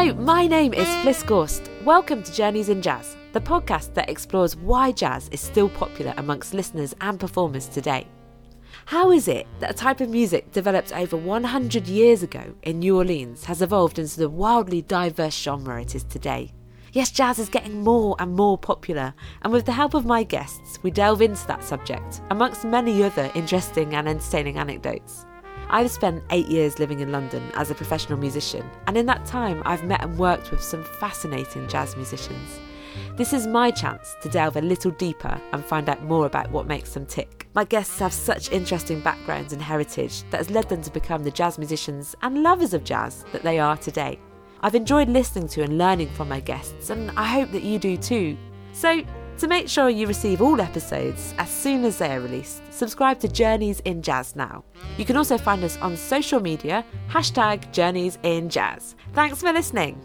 My name is Fliss Gorst. Welcome to Journeys in Jazz, the podcast that explores why jazz is still popular amongst listeners and performers today. How is it that a type of music developed over 100 years ago in New Orleans has evolved into the wildly diverse genre it is today? Yes, jazz is getting more and more popular, and with the help of my guests, we delve into that subject, amongst many other interesting and entertaining anecdotes. I've spent eight years living in London as a professional musician, and in that time, I've met and worked with some fascinating jazz musicians. This is my chance to delve a little deeper and find out more about what makes them tick. My guests have such interesting backgrounds and heritage that has led them to become the jazz musicians and lovers of jazz that they are today. I've enjoyed listening to and learning from my guests, and I hope that you do too. So, to make sure you receive all episodes as soon as they are released, subscribe to Journeys in Jazz now. You can also find us on social media, hashtag Journeys in Jazz. Thanks for listening.